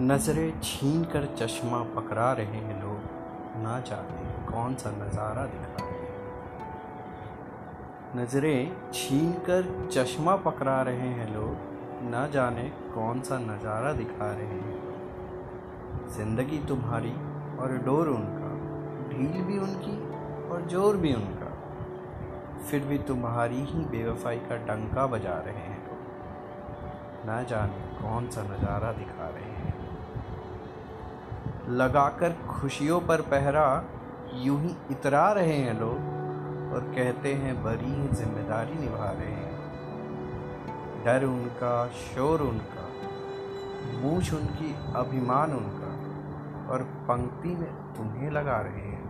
नज़रें छीन कर चश्मा पकड़ा रहे हैं लोग। ना जाने कौन सा नज़ारा दिखा रहे हैं। नज़रें छीन कर चश्मा पकड़ा रहे हैं लोग। ना जाने कौन सा नज़ारा दिखा रहे हैं। ज़िंदगी तुम्हारी और डोर उनका, ढील भी उनकी और ज़ोर भी उनका। फिर भी तुम्हारी ही बेवफाई का डंका बजा रहे हैं। लोग ना जाने कौन सा नज़ारा दिखा रहे हैं। लगाकर खुशियों पर पहरा, यूँ ही इतरा रहे हैं लोग और कहते हैं, बड़ी ही ज़िम्मेदारी निभा रहे हैं। डर उनका, शोर उनका, मूछ उनकी, अभिमान उनका और पंक्ति में तुम्हें लगा रहे हैं।